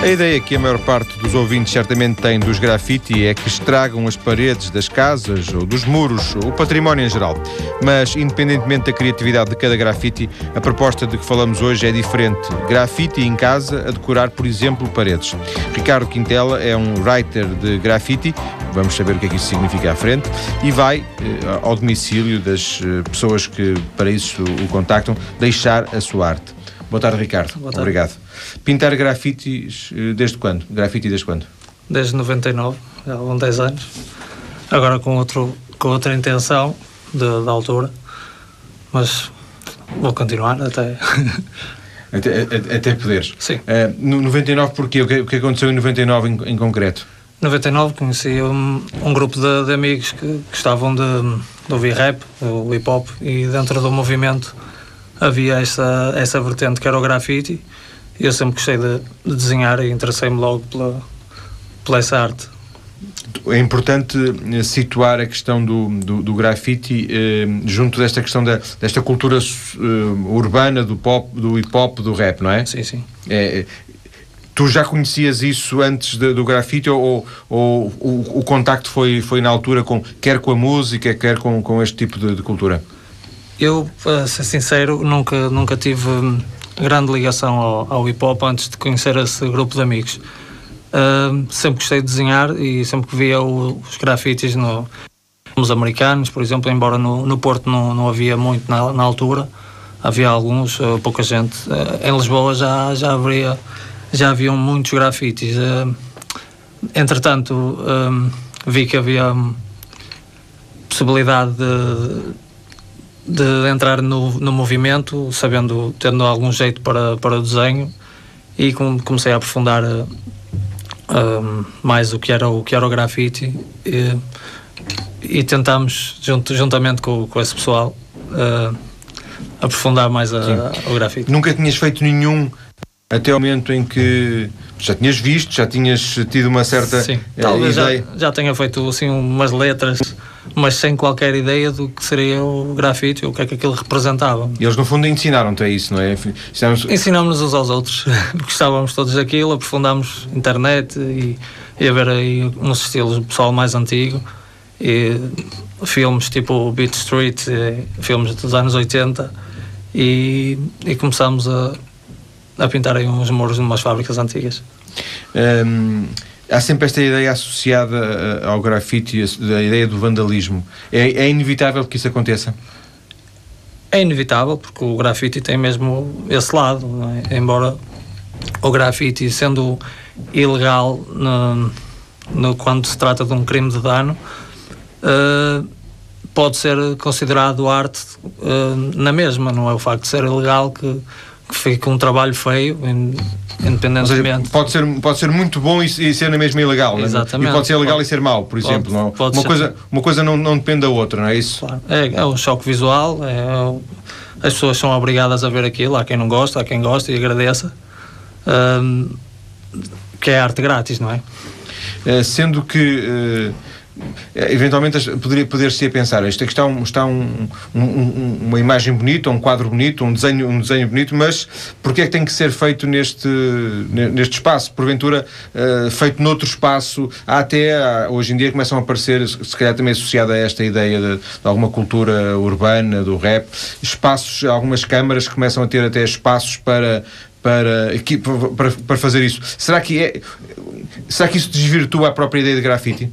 A ideia que a maior parte dos ouvintes certamente tem dos grafite é que estragam as paredes das casas ou dos muros, o património em geral. Mas, independentemente da criatividade de cada grafite, a proposta de que falamos hoje é diferente. Grafite em casa a decorar, por exemplo, paredes. Ricardo Quintela é um writer de grafite, vamos saber o que é que isso significa à frente, e vai eh, ao domicílio das eh, pessoas que para isso o contactam deixar a sua arte. Boa tarde, Ricardo. Boa tarde. Obrigado. Pintar grafites eh, desde quando? Grafite desde quando? Desde 99, já vão 10 anos. Agora com, outro, com outra intenção de, da altura, mas vou continuar até. Até, até, até poderes. Sim. Eh, no 99, porquê? O que, o que aconteceu em 99 em, em concreto? 99 conheci um, um grupo de, de amigos que gostavam de, de ouvir rap, o hip hop, e dentro do movimento havia essa, essa vertente que era o grafite. E eu sempre gostei de, de desenhar e interessei-me logo pela, pela essa arte. É importante eh, situar a questão do, do, do grafite eh, junto desta questão da, desta cultura eh, urbana do pop, do hip hop, do rap, não é? Sim, sim. É, é, tu já conhecias isso antes de- do grafite ou, ou o, o contacto foi, foi na altura com, quer com a música, quer com, com este tipo de, de cultura? Eu, para ser sincero, nunca, nunca tive hum, grande ligação ao, ao hip hop antes de conhecer esse grupo de amigos. Hum, sempre gostei de desenhar e sempre que via o- os grafites no, nos americanos, por exemplo, embora no, no Porto não, não havia muito na, na altura, havia alguns, eh, pouca gente. Eh, em Lisboa já, já, haveria, já haviam muitos grafites. Eh, entretanto, hum, vi que havia hum, possibilidade de de entrar no, no movimento, sabendo, tendo algum jeito para, para o desenho, e com- comecei a aprofundar um, mais o que era o, que era o grafite e, e tentámos, junto, juntamente com, com esse pessoal, eh, aprofundar mais a- o grafite. Nunca tinhas feito nenhum até o momento em que já tinhas visto, já tinhas tido uma certa Sim, eh, talvez já, ideia. já tenha feito assim umas letras, mas sem qualquer ideia do que seria o grafite, o que é que aquilo representava. E eles, no fundo, ensinaram-te a isso, não é? Ensinámos-nos uns aos outros, gostávamos todos daquilo, aprofundámos internet e, e a ver aí uns estilos do pessoal mais antigo e filmes tipo Beat Street, eh, filmes dos anos 80 e, e começámos a, a pintar aí uns muros numas fábricas antigas. Hum, há sempre esta ideia associada eh, ao grafite, a ideia do vandalismo. É, é inevitável que isso aconteça? É inevitável porque o grafite tem mesmo esse lado, é? embora o grafite sendo ilegal no, no- quando se trata de um crime de dano, eh, pode ser considerado arte eh, na mesma, não é o facto de ser ilegal que, que fica um trabalho feio, in- Ou seja, independentemente. pode ser, pode ser muito bom e, e ser na mesma ilegal. não é? Exatamente. E pode ser legal Pode- e ser mau, por pode- exemplo. não? pode uma, ser. coisa, uma coisa não, não depende da outra, não é isso? Claro. É, é um choque visual, é, o- as pessoas são obrigadas a ver aquilo, há quem não gosta, há quem gosta e agradeça. Ahm, que é arte grátis, não é? Eh, sendo que eh, eventualmente as- poderia poder-se pensar isto aqui está, um, está um- um- um- uma imagem bonita, um quadro bonito, um desenho, um desenho bonito, mas porquê é que tem que ser feito neste, ne- neste espaço? Porventura eh, feito noutro espaço, há até hoje em dia começam a aparecer, se calhar também associada a esta ideia de, de alguma cultura urbana, do rap, espaços, algumas câmaras começam a ter até espaços para para, para, para fazer isso. Será que é será que isso desvirtua a própria ideia de grafite?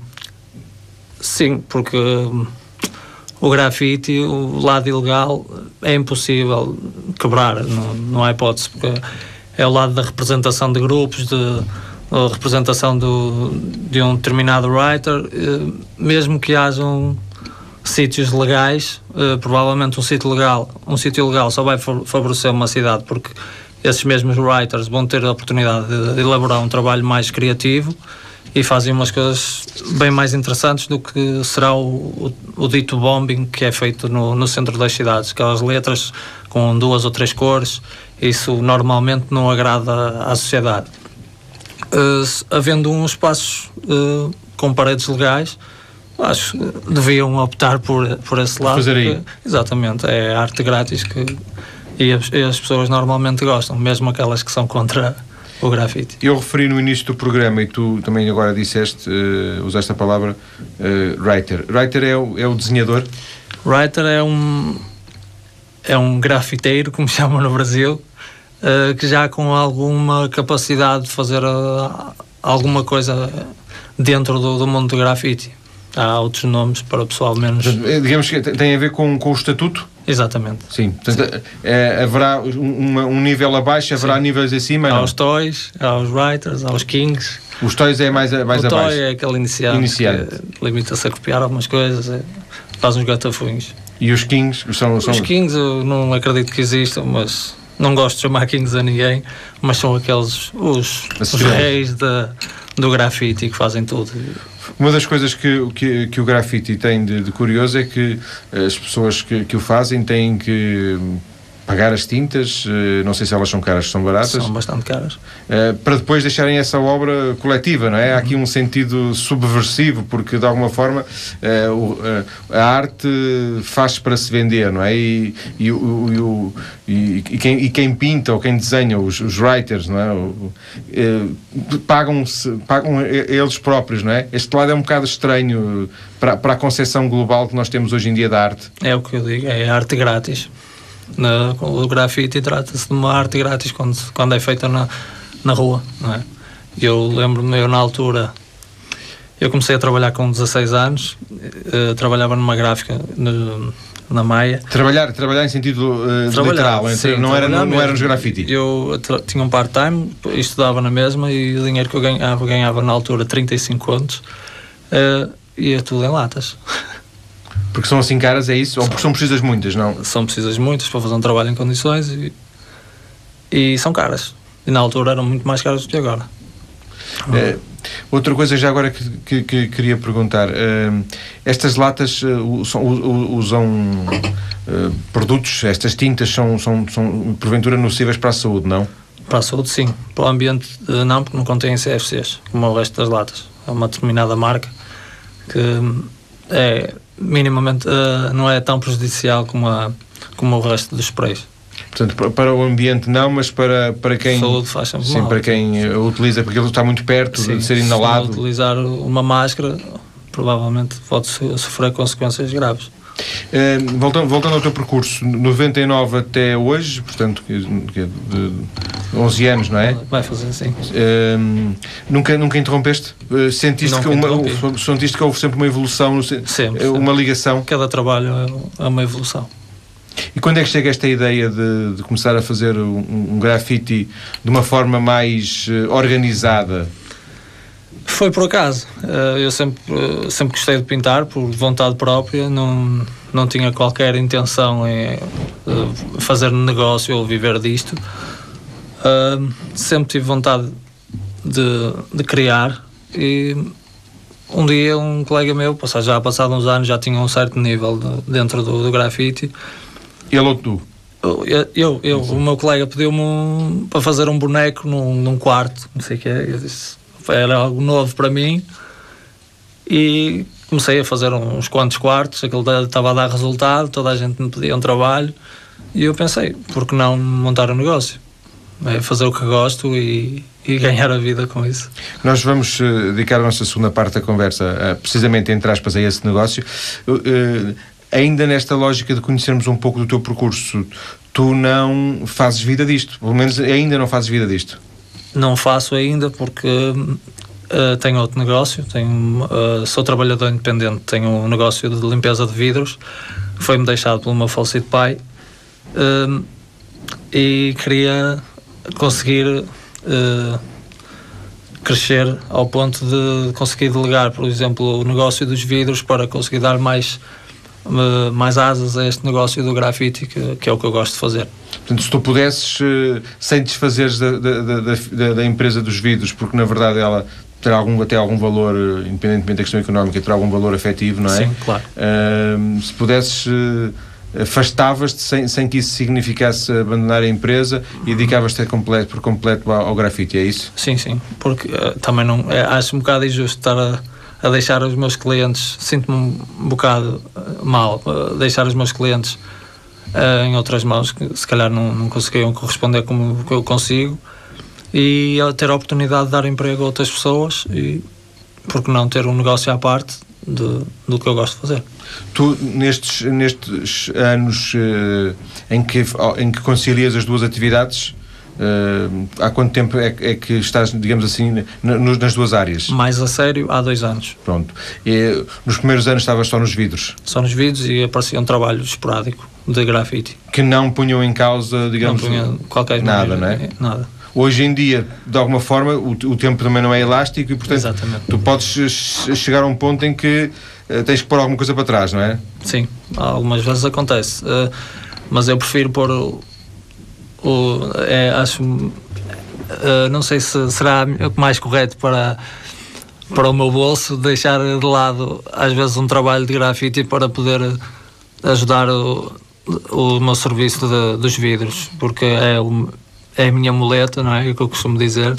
Sim, porque hum, o grafite, o lado ilegal, é impossível quebrar, não, não há hipótese, porque é o lado da representação de grupos, de, a representação do, de um determinado writer, mesmo que hajam sítios legais, provavelmente um sítio legal, um sítio legal só vai fa- favorecer uma cidade, porque esses mesmos writers vão ter a oportunidade de, de elaborar um trabalho mais criativo e fazem umas coisas bem mais interessantes do que será o, o, o dito bombing que é feito no, no centro das cidades. Aquelas letras com duas ou três cores, isso normalmente não agrada à sociedade. Uh, havendo um espaço uh, com paredes legais, acho que deviam optar por, por esse lado. fazer aí. porque- exatamente, é arte grátis que, e, as, e as pessoas normalmente gostam, mesmo aquelas que são contra o grafite. Eu referi no início do programa e tu também agora disseste, uh, usaste a palavra uh, writer. Writer é o, é o desenhador? Writer é um é um grafiteiro, como chamam no Brasil, uh, que já com alguma capacidade de fazer uh, alguma coisa dentro do, do mundo do grafite. Há outros nomes para o pessoal menos. Digamos que tem a ver com, com o estatuto? Exatamente. Sim. Portanto, é, haverá um, um, nível abaixo, haverá Sim. níveis acima? Há os toys, há os writers, há os kings. Os toys é mais, mais o abaixo? O toy é aquele iniciante, iniciante. limita-se a copiar algumas coisas, é, faz uns gatafunhos. E os kings são, são... Os kings eu não acredito que existam, mas não gosto de chamar kings a ninguém, mas são aqueles, os, os reis da, do grafite que fazem tudo. Uma das coisas que, que, que o grafite tem de, de, curioso é que as pessoas que, que o fazem têm que pagar as tintas, eh, não sei se elas são caras, são baratas. São bastante caras. Eh, para depois deixarem essa obra coletiva, não é? Há aqui um sentido subversivo, porque de alguma forma eh, a arte faz para se vender, não é? E, e, e, e, quem, quem pinta ou quem desenha, os, os writers, não é? Pagam-se, pagam eles próprios, não é? Este lado é um bocado estranho para, para a concepção global que nós temos hoje em dia da arte. É o que eu digo, é arte grátis na, o grafite trata-se de uma arte grátis quando, quando é feita na, na rua, é? Eu lembro-me, eu na altura, eu comecei a trabalhar com 16 anos, uh, trabalhava numa gráfica no, na Maia. Trabalhar, trabalhar em sentido uh, literal, sim, não, era, não, não era nos grafite? Eu tinha um part-time, estudava na mesma e o dinheiro que eu ganhava, ganhava na altura 35 contos, uh, ia tudo em latas. Porque são assim caras, é isso? Ou porque são precisas muitas, não? São precisas muitas para fazer um trabalho em condições e, e são caras. E na altura eram muito mais caras do que agora. É, outra coisa já agora que, que, que queria perguntar. Uh, estas latas uh, usam uh, produtos, estas tintas são, são, são porventura nocivas para a saúde, não? Para a saúde, sim. Para o ambiente, não, porque não contêm CFCs, como o resto das latas. É uma determinada marca que é minimamente uh, não é tão prejudicial como, a, como o resto dos sprays. Portanto, para o ambiente não, mas para, para quem. Saúde faz sempre Sim, mal. para quem o utiliza, porque ele está muito perto sim, de ser inalado. Se utilizar uma máscara, provavelmente pode sofrer consequências graves. Uh, voltando, voltando ao teu percurso, 99 até hoje, portanto, de 11 anos, não é? Vai fazer assim. Uh, nunca, nunca interrompeste? Uh, sentiste, que uma, sentiste que houve sempre uma evolução, sempre, uma sempre. ligação? Cada trabalho é, é uma evolução. E quando é que chega esta ideia de, de começar a fazer um, um grafite de uma forma mais organizada? Foi por acaso. Eh, eu sempre, eh, sempre gostei de pintar, por vontade própria, não, não tinha qualquer intenção em eh, fazer negócio ou viver disto. Sempre tive vontade de, de criar e um dia um colega meu, já passado uns anos, já tinha um certo nível de, dentro do, do grafite. Ele ou tu? Eu, eu, eu o meu colega pediu-me um, para fazer um boneco num, num quarto, não sei o que é, eu disse era algo novo para mim e comecei a fazer uns quantos quartos, aquilo estava a dar resultado, toda a gente me pedia um trabalho e eu pensei, por que não montar um negócio? É fazer o que gosto e, e ganhar a vida com isso. Nós vamos uh, dedicar a nossa segunda parte da conversa uh, precisamente, entre aspas, a esse negócio. Uh, ainda nesta lógica de conhecermos um pouco do teu percurso, tu não fazes vida disto, pelo menos ainda não fazes vida disto. Não faço ainda porque uh, tenho outro negócio, tenho, uh, sou trabalhador independente, tenho um negócio de limpeza de vidros foi-me deixado pelo meu falecido pai uh, e queria conseguir crescer ao ponto de conseguir delegar, por exemplo, o negócio dos vidros para conseguir dar mais mais asas a este negócio do grafite, que, que, é o que eu gosto de fazer. Portanto, se tu pudesses, eh, sem desfazeres da, da, da, da, empresa dos vidros, porque na verdade ela terá algum, até algum valor, eh, independentemente da questão económica, terá algum valor afetivo, não é? Sim, claro. Uh, se pudesses. Uh, afastavas-te sem, sem que isso significasse abandonar a empresa e dedicavas-te completo, por completo ao, ao grafite, é isso? Sim, sim, porque uh, também não, é, acho um bocado injusto estar a, a deixar os meus clientes, sinto-me um bocado eh, mal, deixar os meus clientes uh, em outras mãos que se calhar não, não conseguiam corresponder como eu consigo e ter a oportunidade de dar emprego a outras pessoas e, porque não, ter um negócio à parte de, do que eu gosto de fazer. Tu, nestes, nestes anos uh, em, que, em que concilias as duas atividades, uh, há quanto tempo é, é, que estás, digamos assim, nas duas áreas? Mais a sério, há dois anos. Pronto. E, nos primeiros anos estavas só nos vidros? Só nos vidros e aparecia um trabalho esporádico de grafite. Que não punham em causa, digamos, não punha qualquer nada, não é? Nada. Hoje em dia, de alguma forma, o, o tempo também não é elástico e, portanto, Exatamente. tu podes chegar a um ponto em que uh, tens que pôr alguma coisa para trás, não é? Sim, algumas vezes acontece. Uh, mas eu prefiro pôr o. o é, acho. Uh, não sei se será mais correto para para o meu bolso, deixar de lado às vezes um trabalho de grafite para poder ajudar o, o meu serviço de, dos vidros, porque é o, é a minha muleta, não é? É o que eu costumo dizer.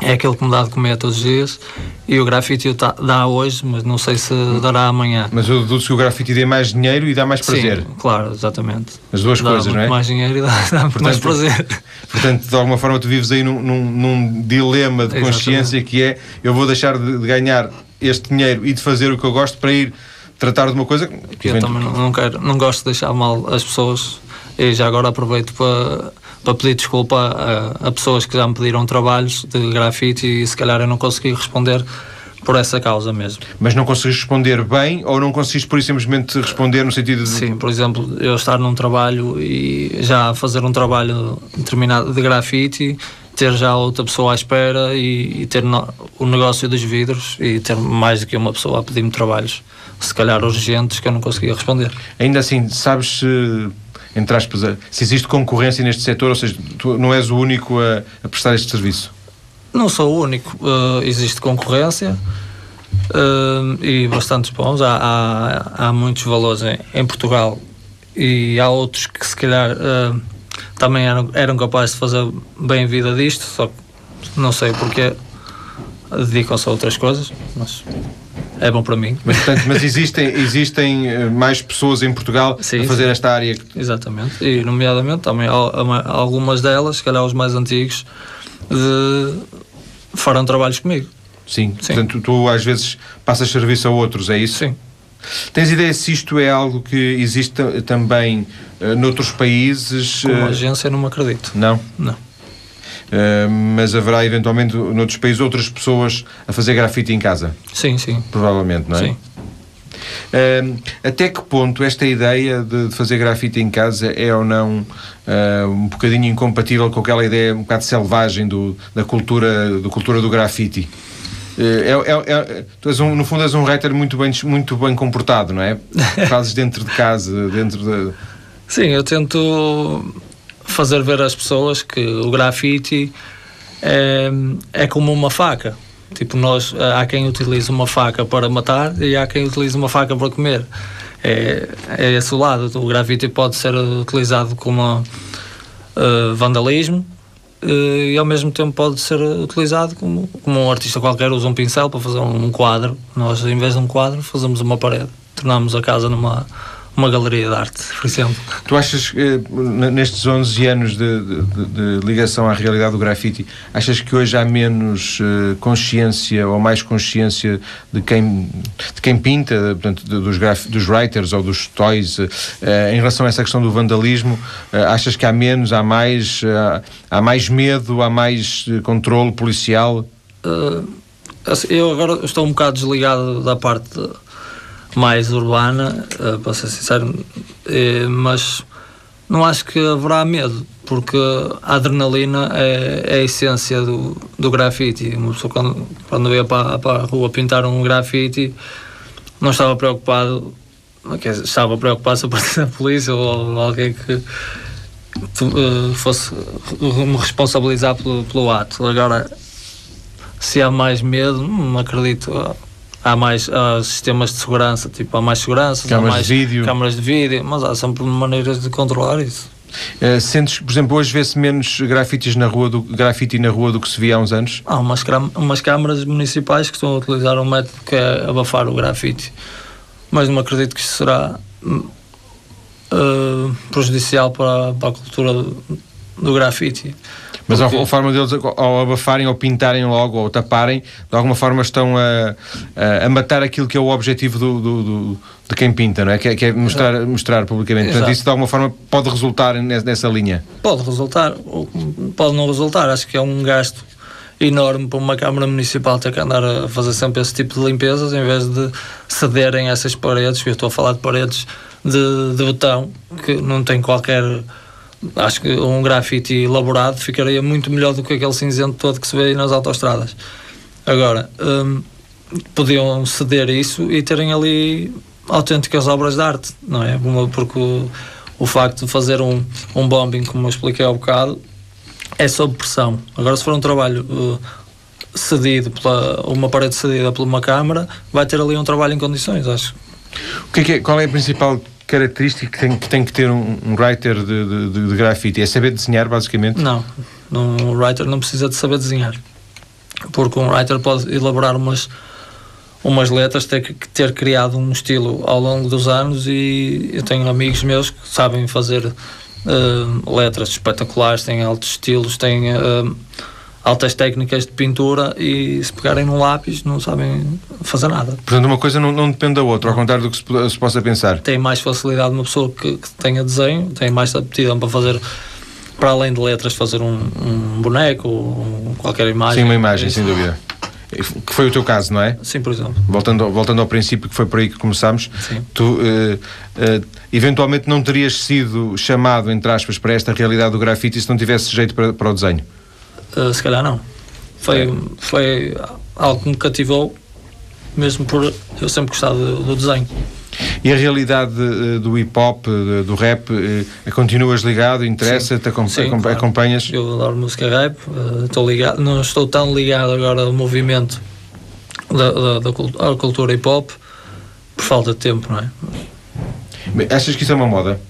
É aquele que me dá de comer todos os dias e o grafite dá hoje, mas não sei se dará amanhã. Mas eu deduzo que o grafite dê mais dinheiro e dá mais prazer. Sim, claro, exatamente. As duas dá coisas, não é? mais dinheiro e dá, dá portanto, mais prazer. Portanto, de alguma forma, tu vives aí num, num, num dilema de consciência que é eu vou deixar de ganhar este dinheiro e de fazer o que eu gosto para ir tratar de uma coisa que. Eu também não, quero, não gosto de deixar mal as pessoas e já agora aproveito para para pedir desculpa a, a, pessoas que já me pediram trabalhos de grafite e se calhar eu não consegui responder por essa causa mesmo. Mas não conseguiste responder bem ou não conseguiste por simplesmente responder no sentido de... Sim, por exemplo, eu estar num trabalho e já fazer um trabalho determinado de grafite ter já outra pessoa à espera e, e ter no, o negócio dos vidros e ter mais do que uma pessoa a pedir-me trabalhos, se calhar urgentes, que eu não conseguia responder. Ainda assim, sabes se entre aspas, se existe concorrência neste setor, ou seja, tu não és o único a, a prestar este serviço? Não sou o único, uh, existe concorrência uh, e bastantes bons. Há, há, há muitos valores em, em, Portugal e há outros que se calhar uh, também eram, eram capazes de fazer bem vida disto, só que não sei porque dedicam-se a outras coisas, mas é bom para mim. Mas, portanto, mas existem, existem eh, mais pessoas em Portugal sim, a fazer sim. esta área? Exatamente, e nomeadamente também algumas delas, se calhar os mais antigos, de, farão trabalhos comigo. Sim. sim, portanto tu às vezes passas serviço a outros, é isso? Sim. Tens ideia se isto é algo que existe também uh, noutros países? Como uh... agência não me acredito. Não? Não. Uh, mas haverá eventualmente noutros países outras pessoas a fazer grafite em casa? Sim, sim. Provavelmente, não é? Sim. Uh, até que ponto esta ideia de, de, fazer grafite em casa é ou não uh, um bocadinho incompatível com aquela ideia um bocado selvagem do, da cultura do, cultura do grafite? É, é, é, um, no fundo és um writer muito bem, muito bem comportado, não é? Fazes dentro de casa, dentro de... Sim, eu tento fazer ver às pessoas que o grafite é, é como uma faca. Tipo, nós, há quem utiliza uma faca para matar e há quem utiliza uma faca para comer. É, é esse o lado. O grafite pode ser utilizado como uh, vandalismo uh, e ao mesmo tempo pode ser utilizado como, como um artista qualquer usa um pincel para fazer um quadro. Nós, em vez de um quadro, fazemos uma parede. Tornamos a casa numa uma galeria de arte, por exemplo. Tu achas que eh, nestes 11 anos de, de, de, ligação à realidade do grafite, achas que hoje há menos uh, consciência ou mais consciência de quem, de quem pinta, portanto, dos, graf, dos writers ou dos toys, uh, em relação a essa questão do vandalismo? Uh, achas que há menos, há mais, há mais medo, há mais controle policial? Assim, eu agora estou um bocado desligado da parte. Mais urbana, uh, para ser sincero, uh, mas não acho que haverá medo, porque a adrenalina é, é a essência do, do grafite. Uma pessoa, quando, quando ia para, para a rua pintar um grafite, não estava preocupado, dizer, estava preocupado se aparecer a polícia ou alguém que uh, fosse me responsabilizar pelo, pelo ato. Agora, se há mais medo, não acredito há mais sistemas de segurança, tipo, há mais segurança, câmaras há mais de vídeo. câmaras de vídeo, mas há sempre maneiras de controlar isso. Uh, sentes, por exemplo, hoje vê-se menos grafites na rua do, grafite na rua do que se via há uns anos? Há umas, umas câmaras municipais que estão a utilizar um método que é abafar o grafite, mas não acredito que isso será uh, prejudicial para, para a cultura do grafite. Mas a forma deles, ao abafarem, ou pintarem logo, ou taparem, de alguma forma estão a, a, matar aquilo que é o objetivo do, do, do, de quem pinta, não é? Que é, que é mostrar, mostrar publicamente. Exato. Portanto, isso de alguma forma pode resultar nessa linha. Pode resultar, pode não resultar. Acho que é um gasto enorme para uma Câmara Municipal ter que andar a fazer sempre esse tipo de limpezas em vez de cederem essas paredes, que eu estou a falar de paredes de, de betão, que não tem qualquer acho que um grafite elaborado ficaria muito melhor do que aquele cinzento todo que se vê nas autostradas. Agora, hum, podiam ceder isso e terem ali autênticas obras de arte, não é? Porque o, o facto de fazer um, um bombing, como eu expliquei há bocado, é sob pressão. Agora, se for um trabalho uh, cedido, pela, uma parede cedida por uma câmara, vai ter ali um trabalho em condições, acho. O que é que é, qual é a principal característica que tem que, tem que ter um, um writer de, de, de, grafite? É saber desenhar, basicamente? Não, um writer não precisa de saber desenhar. Porque um writer pode elaborar umas, umas letras, ter ter criado um estilo ao longo dos anos e eu tenho amigos meus que sabem fazer uh, letras espetaculares, têm altos estilos, têm... Uh, altas técnicas de pintura e se pegarem num lápis não sabem fazer nada. Portanto, uma coisa não, não depende da outra, ao contrário do que se, se possa pensar. Tem mais facilidade uma pessoa que, que, tenha desenho, tem mais aptidão para fazer, para além de letras, fazer um, um boneco, ou qualquer imagem. Sim, uma imagem, sem dúvida. Que foi o teu caso, não é? Sim, por exemplo. Voltando, voltando ao princípio, que foi por aí que começámos, Sim. tu uh, uh, eventualmente não terias sido chamado, entre aspas, para esta realidade do grafite se não tivesse jeito para, para o desenho? Uh, se calhar não. Foi, é. foi algo que me cativou, mesmo por eu sempre gostar do, do desenho. E a realidade uh, do hip hop, uh, do rap, continuas ligado, interessa-te, acompanhas? Sim, claro. acompanhas? Eu adoro música rap, estou ligado, não estou tão ligado agora ao movimento da, da, da cultura hip hop por falta de tempo, não é? Achas que isso é uma moda?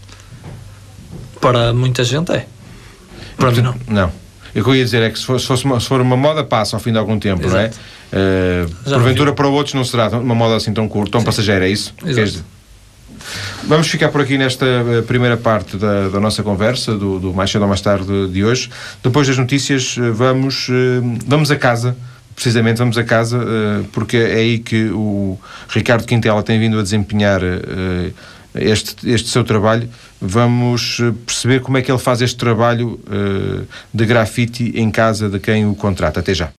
Para muita gente é. Para mim não. Não. O que eu ia dizer é que se for, se, fosse uma, se for uma moda, passa ao fim de algum tempo, Exato. não é? Uh, porventura para outros não será uma moda assim tão curta, tão Sim. passageira, é isso? Exato. Vamos ficar por aqui nesta eh, primeira parte da, da nossa conversa, do, do, Mais Cedo ou Mais Tarde de hoje. Depois das notícias, eh, vamos, vamos a casa precisamente vamos a casa, porque é aí que o Ricardo Quintela tem vindo a desempenhar este, este seu trabalho, vamos eh, perceber como é que ele faz este trabalho uh, de grafite em casa de quem o contrata. Até já.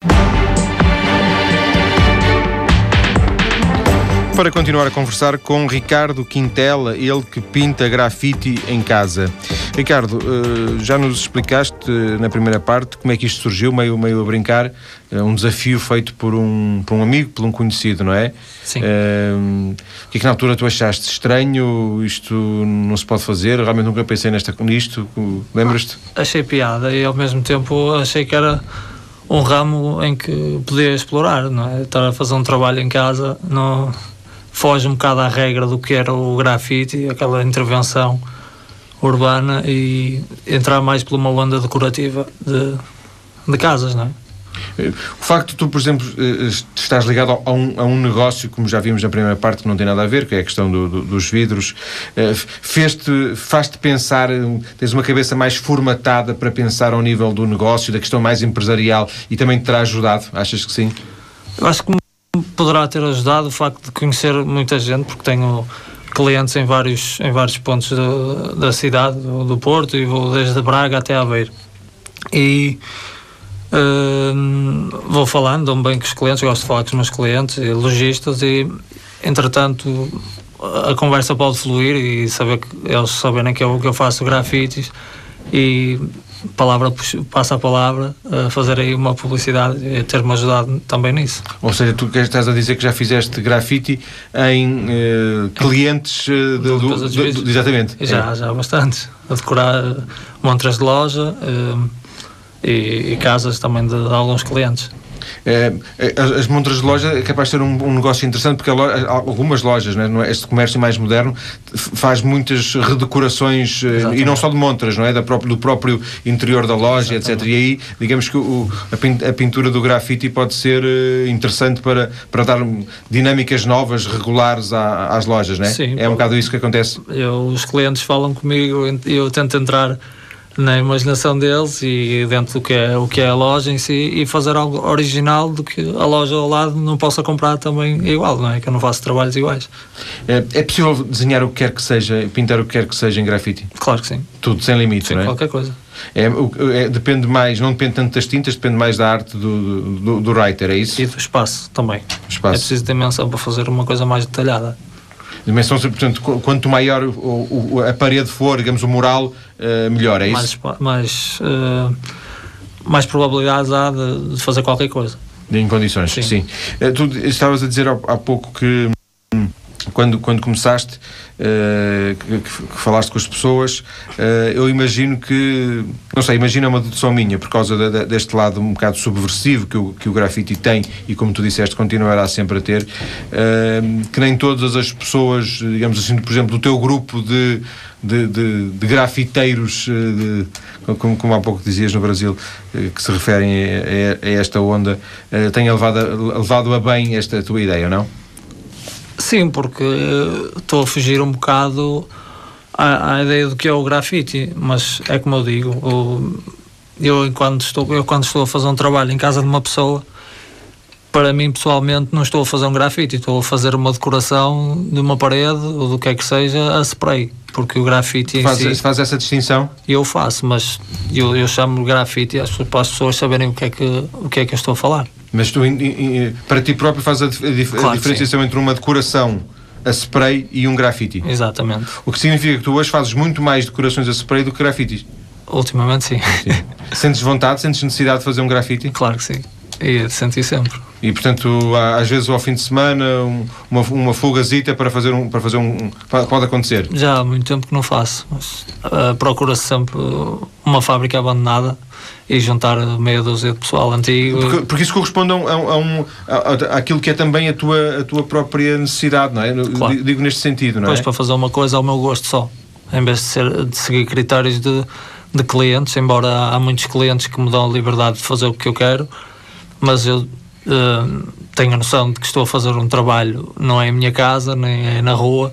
Para continuar a conversar com Ricardo Quintela, ele que pinta grafite em casa. Ricardo, eh, já nos explicaste na primeira parte como é que isto surgiu, meio, meio a brincar, um desafio feito por um, por um amigo, por um conhecido, não é? Sim. Uh, o que é que na altura tu achaste estranho? Isto não se pode fazer? Realmente nunca pensei nesta, nisto. Lembras-te? Achei piada e ao mesmo tempo achei que era um ramo em que podia explorar, não é? Estar a fazer um trabalho em casa não foge um bocado à regra do que era o grafite, aquela intervenção urbana e entrar mais por uma onda decorativa de, de casas, não é? O facto de tu, por exemplo, eh, estás ligado a um, a um negócio, como já vimos na primeira parte, que não tem nada a ver, que é a questão do, do, dos vidros, eh, fez-te, faz-te pensar, eh, tens uma cabeça mais formatada para pensar ao nível do negócio, da questão mais empresarial e também te terá ajudado? Achas que sim? Eu acho que poderá ter ajudado o facto de conhecer muita gente, porque tenho clientes em vários, em vários pontos do, da cidade, do, do Porto, e vou desde Braga até Aveiro. E Uh, vou falando, dou-me bem com os clientes, gosto de falar com os meus clientes e lojistas e, entretanto, a conversa pode fluir e saber que eles saberem que eu, que eu faço grafites e palavra passa a palavra a fazer aí uma publicidade e ter-me ajudado também nisso. Ou seja, tu estás a dizer que já fizeste grafite em uh, clientes uh, do, do, do, do, exatamente. Já, é. já bastante. A decorar montras de loja. Uh, e, e casas também de, de alguns clientes. É, é as montras de loja é capaz de ser um, um negócio interessante porque loja, algumas lojas, né, este comércio mais moderno faz muitas redecorações Exatamente. Eh, e não só de montras, não é? Da próprio, do próprio interior da loja, Exatamente. etc. E aí, digamos que o, a pintura do grafite pode ser eh, interessante para, para dar dinâmicas novas, regulares às lojas, né? Sim, é um bocado isso que acontece. Eu, os clientes falam comigo e eu tento entrar na imaginação deles e dentro do que é, o que é a loja em si e fazer algo original do que a loja ao lado não possa comprar também igual, não é? Que eu não faço trabalhos iguais. É, é possível desenhar o que quer que seja, pintar o que quer que seja em grafite? Claro que sim. Tudo, sem limite, sim, não é? qualquer coisa. É, é, depende mais, não depende tanto das tintas, depende mais da arte do, do, do writer, é isso? E do espaço também. Espaço. É preciso dimensão para fazer uma coisa mais detalhada. Dimensão, portanto, quanto maior o, o, a parede for, digamos, o mural, uh, melhor, é isso? Mais, mais, uh, mais probabilidades há de, de, fazer qualquer coisa. Em condições, sim. sim. Uh, tu estavas a dizer há pouco que quando, quando começaste, uh, que, que, falaste com as pessoas, uh, eu imagino que, não sei, imagino uma dedução minha, por causa de, de, deste lado um bocado subversivo que o, que o grafite tem e, como tu disseste, continuará sempre a ter, uh, que nem todas as pessoas, digamos assim, por exemplo, do teu grupo de, de, de, de grafiteiros, como, como há pouco dizias no Brasil, que se referem a, a, a esta onda, tenha levado levado a bem esta tua ideia, não? Sim, porque estou a fugir um bocado à, à, ideia do que é o grafite, mas é como eu digo, o, eu, enquanto estou, eu quando estou a fazer um trabalho em casa de uma pessoa, para mim pessoalmente não estou a fazer um grafite, estou a fazer uma decoração de uma parede ou do que é que seja a spray, porque o grafite faz, si, faz essa distinção? Eu faço, mas eu, eu chamo grafite para as pessoas saberem o que, é que, o que é que eu estou a falar. Mas tu, para ti próprio, fazes a, dif claro a diferenciação entre uma decoração a spray e um grafite. Exatamente. O que significa que tu hoje fazes muito mais decorações a spray do que grafites. Ultimamente, sim. sim. Sentes vontade, sentes necessidade de fazer um grafite? Claro que sim. E senti sempre. E portanto, às vezes ao fim de semana, uma, uma fugazita para fazer um. Para fazer um pode acontecer? Já há muito tempo que não faço, mas uh, procura-se sempre uma fábrica abandonada e juntar meia dúzia de pessoal antigo. Porque, porque isso corresponde a, um, a, um, a, àquilo que é também a tua, a tua própria necessidade, não é? Claro. Digo neste sentido, não pois, é? Pois, para fazer uma coisa ao meu gosto só, em vez de, ser, de seguir critérios de, de clientes, embora há muitos clientes que me dão a liberdade de fazer o que eu quero, mas eu tenho a noção de que estou a fazer um trabalho, não é em minha casa, nem é na rua,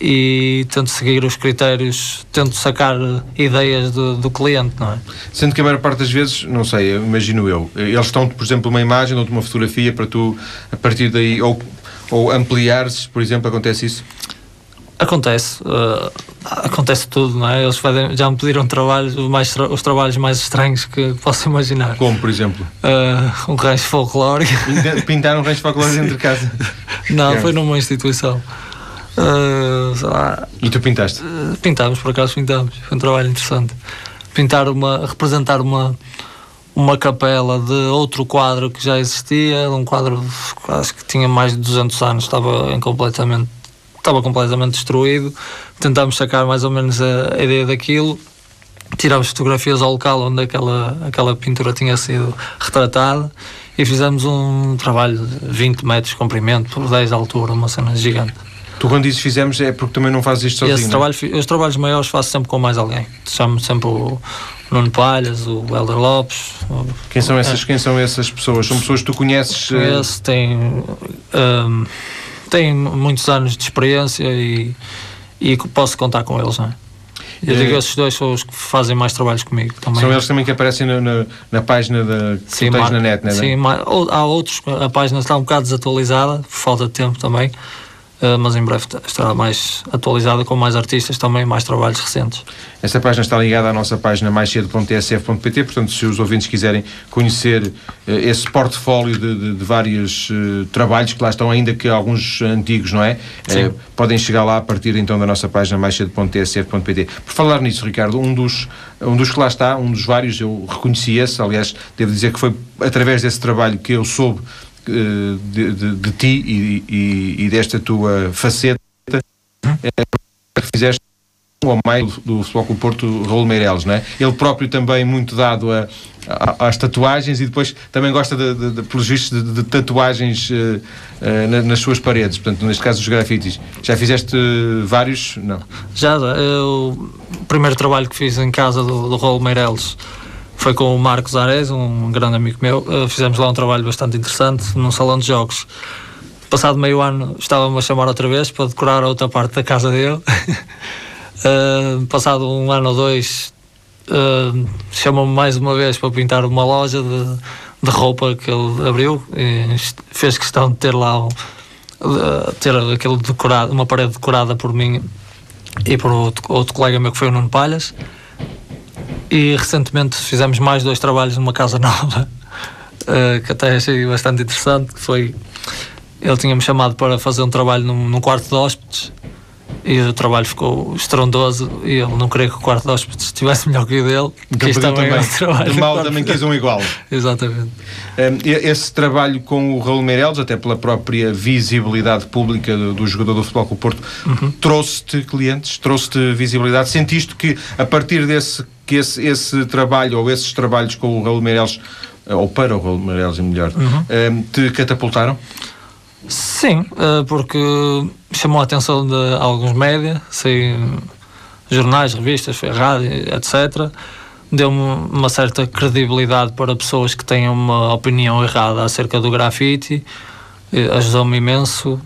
e tento seguir os critérios, tento sacar ideias do, do, cliente, não é? Sendo que a maior parte das vezes, não sei, imagino eu, eles estão, por exemplo, uma imagem ou uma fotografia para tu, a partir daí, ou, ou ampliares, por exemplo, acontece isso? Acontece, uh, acontece tudo, não é? Eles já me pediram trabalhos, mais, os trabalhos mais estranhos que posso imaginar. Como, por exemplo? Uh, um rancho folclórico. Pintar um rancho folclórico dentro de casa? Não, foi numa instituição. Uh, e tu pintaste? Pintámos, por acaso pintámos. Foi um trabalho interessante. Pintar uma. representar uma. Uma capela de outro quadro que já existia, um quadro acho que tinha mais de 200 anos, estava completamente, estava completamente destruído. Tentámos sacar mais ou menos a, a ideia daquilo, tirámos fotografias ao local onde aquela, aquela pintura tinha sido retratada e fizemos um trabalho de 20 metros de comprimento por 10 de altura, uma cena gigante. Tu quando dizes fizemos é porque também não fazes isto sozinho. Esse é? trabalho, os trabalhos maiores faço sempre com mais alguém. Chamo sempre o Nuno Palhas, o Helder Lopes. Quem são essas, é. quem são essas pessoas? São pessoas que tu conheces? Eh? Conheço, têm, um, têm muitos anos de experiência e, e posso contar com eles, não é? Eu digo, eh, esses dois são os que fazem mais trabalhos comigo também. São eles também que aparecem na, na, na página da, que sim, na net, não é? Sim, há outros, a página está um bocado desatualizada, por falta de tempo também. Eh, mas em breve estará mais atualizada com mais artistas também, mais trabalhos recentes. Esta página está ligada à nossa página maiscedo.tsf.pt, portanto, se os ouvintes quiserem conhecer uh, esse portfólio de, de, de vários uh, trabalhos que lá estão, ainda que alguns antigos, não é? Uh, podem chegar lá a partir então da nossa página maiscedo.tsf.pt. Por falar nisso, Ricardo, um dos, um dos que lá está, um dos vários, eu reconheci esse, aliás, devo dizer que foi através desse trabalho que eu soube de, de, de ti e, e, e, desta tua faceta é, que fizeste um ou mais do Futebol Clube Porto, Raul Meireles, não é? Ele próprio também muito dado a, a, às tatuagens e depois também gosta, de, de, de pelos vistos, de, de tatuagens uh, uh, nas suas paredes, portanto, neste caso os grafites. Já fizeste vários? Não. Já, eu, o primeiro trabalho que fiz em casa do, do Raul Meireles foi com o Marcos Ares, um grande amigo meu. Uh, fizemos lá um trabalho bastante interessante num salão de jogos. Passado meio ano, estava-me a chamar outra vez para decorar outra parte da casa dele. uh, passado um ano ou dois, uh, chamou-me mais uma vez para pintar uma loja de, de roupa que ele abriu e fez questão de ter lá um, ter aquele decorado, uma parede decorada por mim e por outro, outro colega meu que foi o Nuno Palhas e recentemente fizemos mais dois trabalhos numa casa nova uh, que até achei bastante interessante que foi ele tinha-me chamado para fazer um trabalho num, num quarto de hóspedes e o trabalho ficou estrondoso e ele não queria que o quarto de hóspedes estivesse melhor que o dele. Então, que também, também é um trabalho. mal também quis um igual. Exatamente. Um, esse trabalho com o Raul Meireles, até pela própria visibilidade pública do, do jogador do Futebol com o Porto, uhum. trouxe-te clientes, trouxe-te visibilidade. Sentiste que a partir desse que esse, esse trabalho ou esses trabalhos com o Raul Meireles, ou para o Raul Meireles, melhor, uhum. um, te catapultaram? Sim, eh, porque chamou a atenção de alguns média, sei, jornais, revistas, rádio, etc. Deu-me uma certa credibilidade para pessoas que tenham uma opinião errada acerca do grafite. Ajudou-me imenso.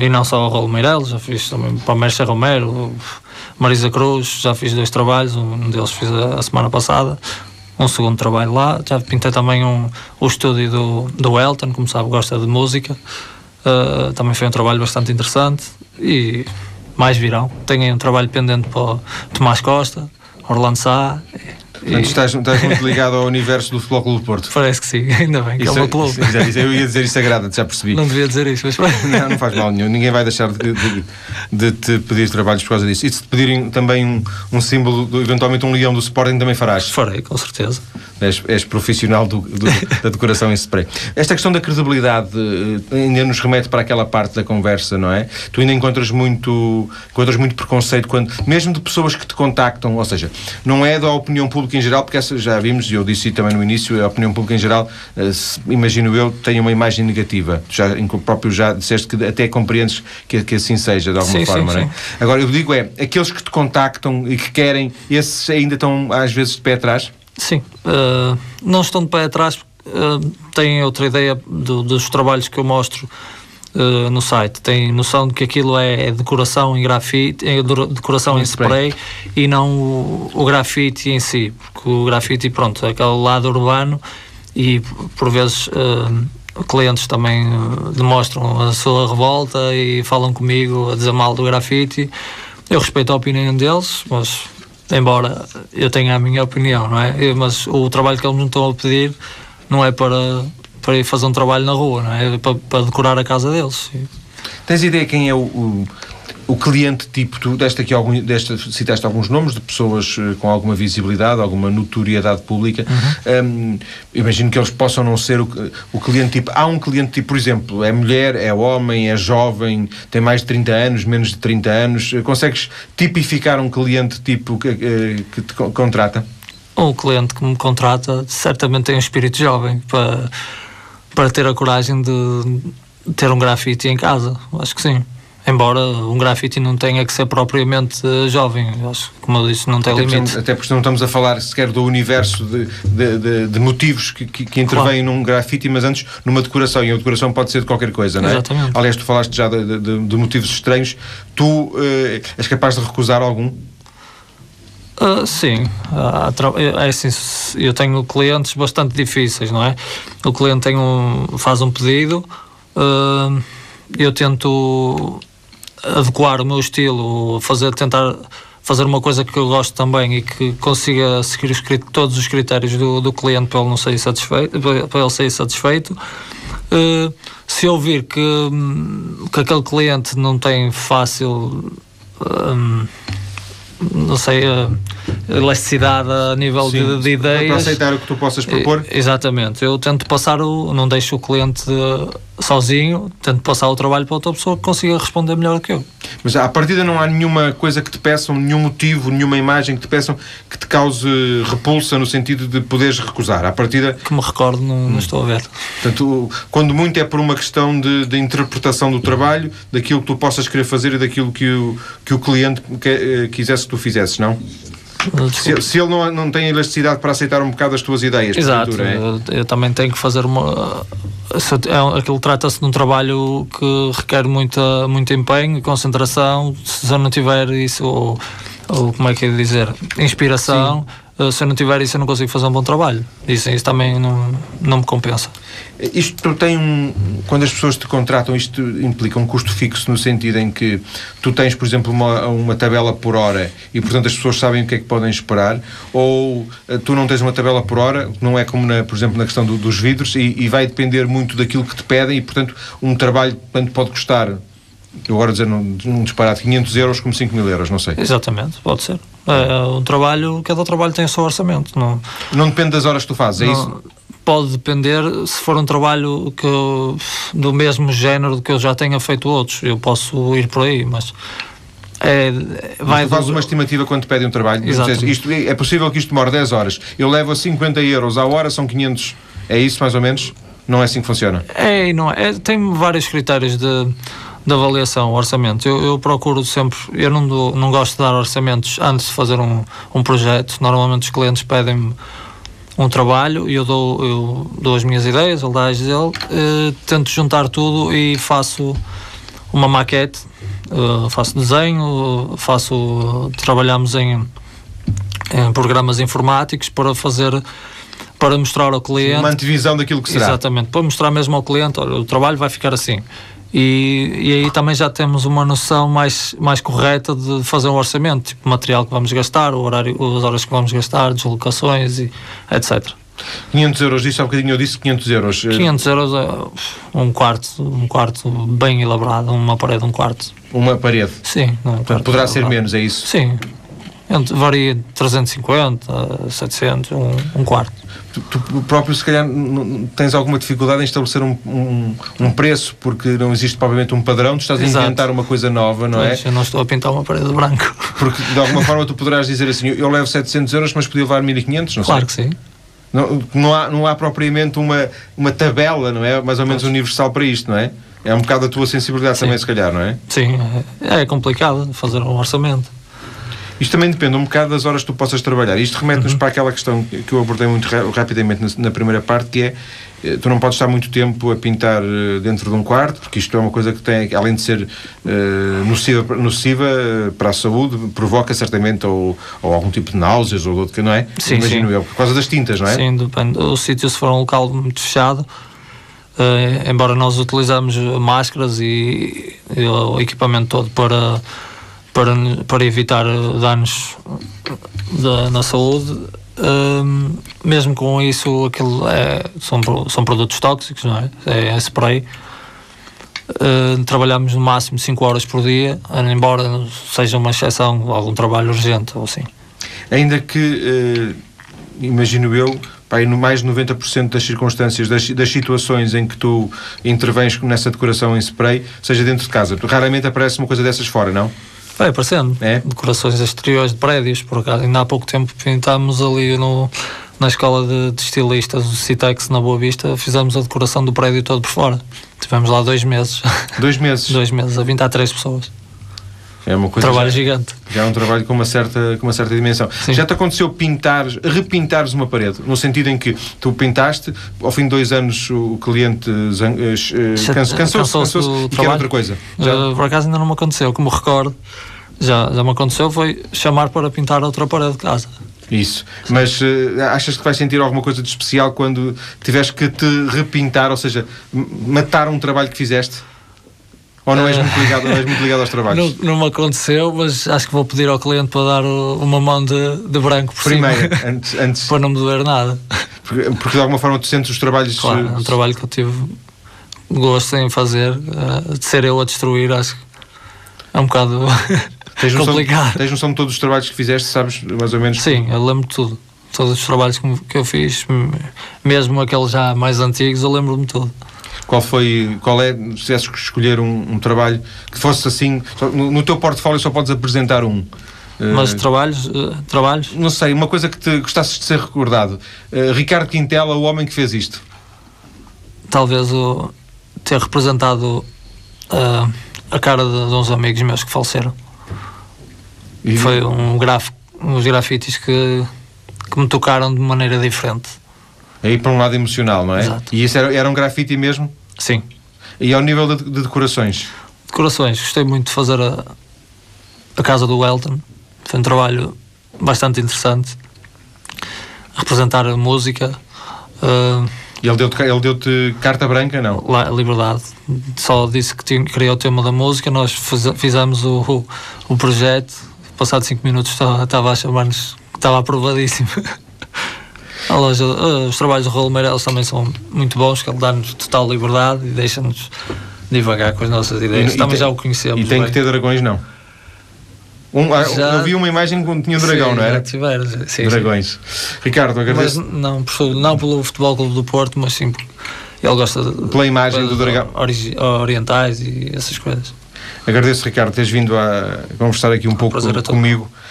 Eh, e não só o Rolo Meireles, já fiz também para o Mércia Romero, Marisa Cruz, já fiz dois trabalhos, um deles fiz a semana passada um segundo trabalho lá. Já pintei também um, o estúdio do, do Elton, como sabe, gosta de música. Uh, também foi um trabalho bastante interessante e mais virão. Tenho um trabalho pendente para o Tomás Costa, Orlando Sá. Portanto, estás, estás, muito ligado ao universo do Futebol Clube do Porto. Parece que sim, ainda bem, que isso, é o meu clube. Isso, eu ia dizer isso agrada, já percebi. Não devia dizer isso, mas. Não, não faz mal nenhum. Ninguém vai deixar de, de, de te pedir trabalhos por causa disso. E se te pedirem também um, um símbolo, eventualmente um leão do Sporting, também farás? Farei, com certeza. És, és profissional do, do, da decoração em spray. Esta questão da credibilidade eh, ainda nos remete para aquela parte da conversa, não é? Tu ainda encontras muito, encontras muito preconceito, quando, mesmo de pessoas que te contactam, ou seja, não é da opinião pública em geral, porque essa já vimos, e eu disse também no início, a opinião pública em geral, eh, imagino eu, tem uma imagem negativa. Tu já, próprio já disseste que até compreendes que, que assim seja, de alguma sim, forma, sim, não é? Sim. Agora, eu digo é, aqueles que te contactam e que querem, esses ainda estão às vezes de pé atrás? Sim, uh, não estão de pé atrás, uh, têm outra ideia do, dos trabalhos que eu mostro uh, no site. Têm noção de que aquilo é, é decoração em grafite, é decoração em spray, spray e não o, o, grafite em si, porque o grafite, pronto, é aquele lado urbano e por vezes clientes também demonstram a sua revolta e falam comigo a dizer mal do grafite. Eu respeito a opinião deles, mas embora eu tenha a minha opinião, não é? Mas o trabalho que eles me estão a pedir não é para, para ir fazer um trabalho na rua, não é? é para, para decorar a casa deles. Tens ideia quem é o, o, o cliente tipo? Tu deste aqui algum, deste, citaste alguns nomes de pessoas eh, com alguma visibilidade, alguma notoriedade pública. Uhum. Um, imagino que eles possam não ser o, o cliente tipo. Há um cliente tipo, por exemplo, é mulher, é homem, é jovem, tem mais de 30 anos, menos de 30 anos. Consegues tipificar um cliente tipo que, eh, que te contrata? Um cliente que me contrata certamente tem um espírito jovem para, para ter a coragem de ter um grafite em casa. Acho que sim. Embora um grafite não tenha que ser propriamente jovem, acho que, como eu disse, não tem até limite. até porque não estamos a falar sequer do universo de, de, de, de motivos que, que, que intervêm claro. num grafite, mas antes numa decoração. E a decoração pode ser de qualquer coisa, não é? Exatamente. Aliás, tu falaste já de, de motivos estranhos. Tu uh, és capaz de recusar algum? Uh, sim, uh, é assim, eu tenho clientes bastante difíceis, não é? O cliente tem um, faz um pedido, uh, eu tento adequar o meu estilo, fazer, tentar fazer uma coisa que eu gosto também e que consiga seguir os, todos os critérios do, do cliente para ele não sair satisfeito, para ele sair satisfeito. Uh, se eu vir que, que aquele cliente não tem fácil um, não sei, uh, elasticidade a nível Sim, de, de ideias. Para aceitar o que tu possas propor? Exatamente. Eu tento passar o. não deixo o cliente sozinho, tento passar o trabalho para outra pessoa que consiga responder melhor que eu. Mas à partida não há nenhuma coisa que te peçam, nenhum motivo, nenhuma imagem que te peçam que te cause repulsa no sentido de poderes recusar. À partida. Que me recordo, não, hum. não estou a ver. Portanto, quando muito é por uma questão de, de, interpretação do trabalho, daquilo que tu possas querer fazer e daquilo que o, que o cliente que, eh, quisesse que tu fizesses, não? Se, se, ele não, não tem elasticidade para aceitar um bocado as tuas ideias, Exato, é? eu, eu, também tenho que fazer uma. É, aquilo trata-se de um trabalho que requer muita, muito empenho e concentração. Se eu não tiver isso, ou, ou como é que é dizer, inspiração. Uh, se eu não tiver isso, eu não consigo fazer um bom trabalho. Isso, isso também não, não me compensa. Isto tem um. Quando as pessoas te contratam, isto implica um custo fixo no sentido em que tu tens, por exemplo, uma, uma tabela por hora e, portanto, as pessoas sabem o que é que podem esperar, ou uh, tu não tens uma tabela por hora, não é como, na, por exemplo, na questão do, dos vidros, e, e vai depender muito daquilo que te pedem, e, portanto, um trabalho portanto, pode custar eu agora dizer num, num disparate 500 euros como 5 mil euros, não sei. Exatamente, pode ser. É, um trabalho, cada trabalho tem o seu orçamento. Não, não depende das horas que tu fazes, é não, isso? Pode depender se for um trabalho que eu, do mesmo género do que eu já tenha feito outros. Eu posso ir por aí, mas. É, vai mas tu fazes uma estimativa quando te pedem um trabalho. Exatamente. Isto, é possível que isto demore 10 horas. Eu levo a 50 euros à hora, são 500. É isso mais ou menos? Não é assim que funciona? É, não é. Tem vários critérios de de avaliação, orçamento. Eu, eu, procuro sempre, eu não, dou, não gosto de dar orçamentos antes de fazer um, um projeto. Normalmente os clientes pedem-me um trabalho e eu dou, eu dou as minhas ideias, ele dá as dele, eh, tento juntar tudo e faço uma maquete, eh, faço desenho, faço, trabalhamos em, em programas informáticos para fazer para mostrar ao cliente. Uma antevisão daquilo que será. Exatamente, para mostrar mesmo ao cliente, olha, o trabalho vai ficar assim. E, e aí também já temos uma noção mais, mais correta de fazer um orçamento, tipo material que vamos gastar, o horário, as horas que vamos gastar, deslocações e etc. 500 euros, disse há um bocadinho, eu disse 500 euros. 500 euros é um quarto, um quarto bem elaborado, uma parede, um quarto. Uma parede? Sim. Um poderá ser menos, é isso? Sim. Varia de 350 700, um, um quarto tu, tu, próprio, se calhar, tens alguma dificuldade em estabelecer um, um, um, preço, porque não existe propriamente um padrão, tu estás Exato. a inventar uma coisa nova, não pois, é? Eu não estou a pintar uma parede de branco. Porque, de alguma forma, tu poderás dizer assim: eu levo 700 euros, mas podia levar 1500, não claro sei. Claro que sim. Não, não, há, não há propriamente uma, uma tabela, não é? Mais ou menos pois. universal para isto, não é? É um bocado a tua sensibilidade sim. também, se calhar, não é? Sim, é, é complicado fazer um orçamento. Isto também depende um bocado das horas que tu possas trabalhar. Isto remete-nos uhum. para aquela questão que eu abordei muito rapidamente na, na, primeira parte, que é eh, tu não podes estar muito tempo a pintar eh, dentro de um quarto, porque isto é uma coisa que tem, além de ser uh, nociva, nociva para a saúde, provoca certamente ou, ou algum tipo de náuseas ou outro que não é? Sim, Imagino sim. eu, por causa das tintas, não é? Sim, depende. O sítio, se for um local muito fechado, uh, embora nós utilizamos máscaras e, e o equipamento todo para para, para evitar danos da, na saúde. Um, mesmo com isso, aquilo é, são, são produtos tóxicos, não é? É, é spray. Uh, trabalhamos no máximo 5 horas por dia, embora seja uma exceção, algum trabalho urgente ou assim. Ainda que, uh, imagino eu, no mais de 90% das circunstâncias, das, das situações em que tu intervens nessa decoração em spray, seja dentro de casa. Raramente aparece uma coisa dessas fora, não? Vai aparecendo. É? Decorações exteriores de prédios, por acaso. Ainda há pouco tempo pintámos ali no, na escola de, de estilistas do Citex na Boa Vista, fizemos a decoração do prédio todo por fora. Tivemos lá dois meses. Dois meses? dois meses, a pintar três pessoas. É uma coisa trabalho já, gigante. Já é um trabalho com uma certa, com uma certa dimensão. Sim. Já te aconteceu pintar, repintares uma parede? No sentido em que tu pintaste, ao fim de dois anos o cliente uh, cansou-se cansou cansou e quer outra coisa? Já? Uh, por acaso ainda não me aconteceu. Como recordo, já, já me aconteceu, foi chamar para pintar outra parede de casa. Isso. Mas uh, achas que vais sentir alguma coisa de especial quando tiveres que te repintar, ou seja, matar um trabalho que fizeste? Ou não és muito ligado, não és muito ligado aos trabalhos? Não, não me aconteceu, mas acho que vou pedir ao cliente para dar uma mão de, de branco por Primeiro, cima. antes, antes. para não me doer nada. Porque, porque, de alguma forma tu sentes os trabalhos. Claro, é um trabalho que eu tive gosto em fazer, uh, de ser eu a destruir, acho que é um bocado tens noção, complicado. Tens noção de todos os trabalhos que fizeste, sabes mais ou menos? Sim, eu lembro de tudo. Todos os trabalhos que eu fiz, mesmo aqueles já mais antigos, eu lembro-me tudo. Qual foi, qual é, se tivesses que escolher um, um, trabalho que fosse assim, no, no, teu portfólio só podes apresentar um. Mas uh, trabalhos, uh, trabalhos? Não sei, uma coisa que te gostasses de ser recordado. Uh, Ricardo Quintela, o homem que fez isto. Talvez o ter representado a cara de, de, uns amigos meus que faleceram. E... Foi um gráfico, uns grafites que, que me tocaram de maneira diferente. Aí para um lado emocional, não é? Exato. E isso era, era um grafite mesmo? Sim. E ao nível de, de decorações? Decorações, gostei muito de fazer a, a casa do Elton. Foi um trabalho bastante interessante. Representar a música. Uh, ele deu-te ele deu carta branca, não? Lá, liberdade. Só disse que tinha, queria o tema da música, nós fizemos o, o, o projeto. Passado 5 minutos estava a chamar-nos que estava aprovadíssimo. a loja, uh, os trabalhos do Rolo Meireles também são muito bons, que ele dá-nos total liberdade e deixa-nos devagar com as nossas ideias. E, também e já o conhecemos. E tem bem. que ter dragões, não? Um, ah, já, eu vi uma imagem que tinha um dragão, sim, não era? Tiver, sim, Dragões. Sim. Ricardo, agradeço. Mas não, por, não pelo Futebol Clube do Porto, mas sim porque ele gosta de, pela imagem do dragão orientais e essas coisas. Agradeço, Ricardo, teres vindo a conversar aqui um pouco comigo eh,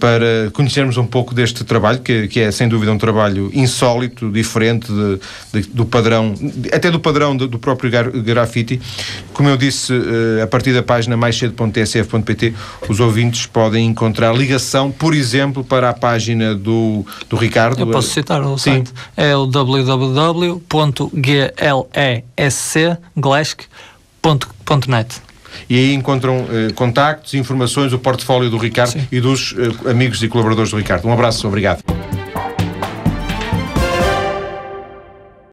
para conhecermos um pouco deste trabalho, que, que é sem dúvida um trabalho insólito, diferente de, de, do padrão, até do padrão do, do próprio grafite. Como eu disse, eh, a partir da página maiscedo.tsf.pt, os ouvintes podem encontrar ligação, por exemplo, para a página do, do Ricardo. Eu posso citar o Sim. site. É o www.glesc.net e aí encontram eh, contactos, informações, o portfólio do Ricardo Sim. e dos eh, amigos e colaboradores do Ricardo. Um abraço, obrigado.